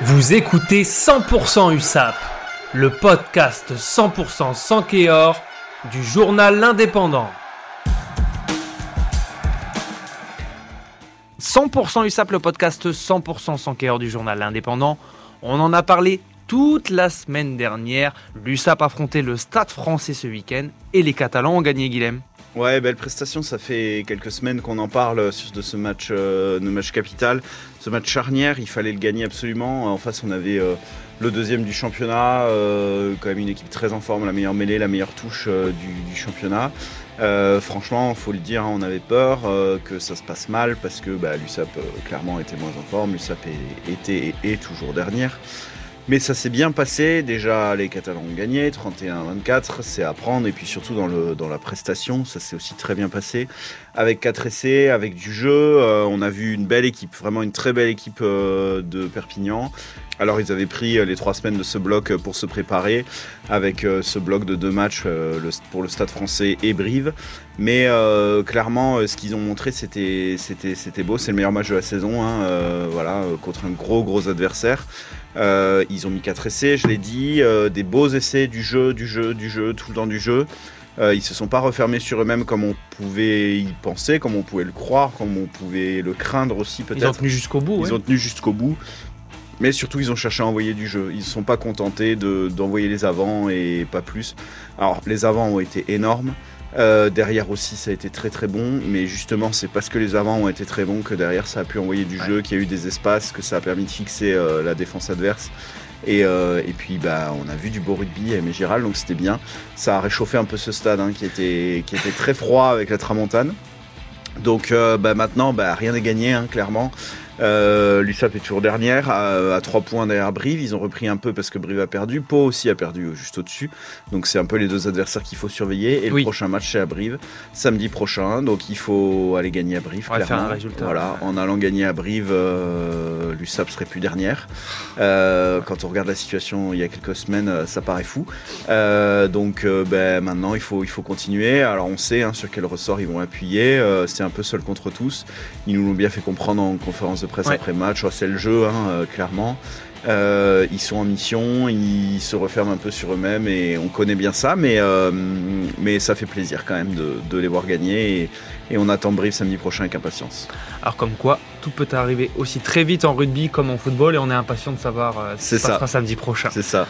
Vous écoutez 100% USAP, le podcast 100% sans Kéor du journal L'Indépendant. 100% USAP, le podcast 100% sans Kéor du journal L'Indépendant. On en a parlé toute la semaine dernière. L'USAP affrontait le Stade français ce week-end et les Catalans ont gagné, Guilhem. Ouais, belle prestation. Ça fait quelques semaines qu'on en parle de ce match, euh, de match capital, ce match charnière. Il fallait le gagner absolument. En face, on avait euh, le deuxième du championnat, euh, quand même une équipe très en forme, la meilleure mêlée, la meilleure touche du, championnat. franchement, faut le dire, hein, on avait peur que ça se passe mal parce que bah, l'USAP clairement était moins en forme. L'USAP était et est toujours dernière. Mais ça s'est bien passé. Déjà, les Catalans ont gagné 31-24. C'est à prendre. Et puis surtout dans, la prestation, ça s'est aussi très bien passé. Avec 4 essais, avec du jeu. Euh, on a vu une belle équipe, vraiment une très belle équipe euh, de Perpignan. Alors ils avaient pris euh, les trois semaines de ce bloc pour se préparer avec ce bloc de deux matchs pour le Stade français et Brive. Mais clairement, ce qu'ils ont montré, c'était beau. C'est le meilleur match de la saison, hein, voilà, contre un gros gros adversaire. Euh, ils ont mis 4 essais, je l'ai dit, euh, des beaux essais du jeu, du jeu, du jeu, tout le temps du jeu. Euh, ils se sont pas refermés sur eux-mêmes comme on pouvait y penser, comme on pouvait le croire, comme on pouvait le craindre aussi peut-être. Ils ont tenu jusqu'au bout. Ils ont tenu jusqu'au bout. Mais surtout, ils ont cherché à envoyer du jeu. Ils ne sont pas contentés d'envoyer les avants et pas plus. Alors, les avants ont été énormes. Euh, derrière aussi, ça a été très très bon, mais justement, c'est parce que les avants ont été très bons que derrière, ça a pu envoyer du jeu, qu'il y a eu des espaces, que ça a permis de fixer euh, la défense adverse. Euh, et, puis, bah, on a vu du beau rugby à Aimé donc c'était bien. Ça a réchauffé un peu ce stade hein, qui, était, qui était très froid avec la tramontane. Donc bah, maintenant, bah, rien n'est gagné, hein, clairement. Euh, L'USAP est toujours dernière, à, 3 points derrière Brive. Ils ont repris un peu parce que Brive a perdu. Pau aussi a perdu juste au-dessus. Donc c'est un peu les deux adversaires qu'il faut surveiller. Et le prochain match c'est à Brive, samedi prochain. Donc il faut aller gagner à Brive. On va faire un résultat. Voilà, en allant gagner à Brive, euh, l'USAP serait plus dernière. Euh, quand on regarde la situation il y a quelques semaines, euh, ça paraît fou. donc ben, maintenant il faut, il faut continuer. Alors on sait hein, sur quel ressort ils vont appuyer. c'est un peu seul contre tous. Ils nous l'ont bien fait comprendre en conférence de presse après match. c'est le jeu, hein, euh, clairement. Euh, ils sont en mission, ils se referment un peu sur eux-mêmes et on connaît bien ça, mais, euh, mais ça fait plaisir quand même de, les voir gagner et, on attend Brive samedi prochain avec impatience. Alors comme quoi, tout peut arriver aussi très vite en rugby comme en football et on est impatient de savoir ce qui se passera samedi prochain. C'est ça.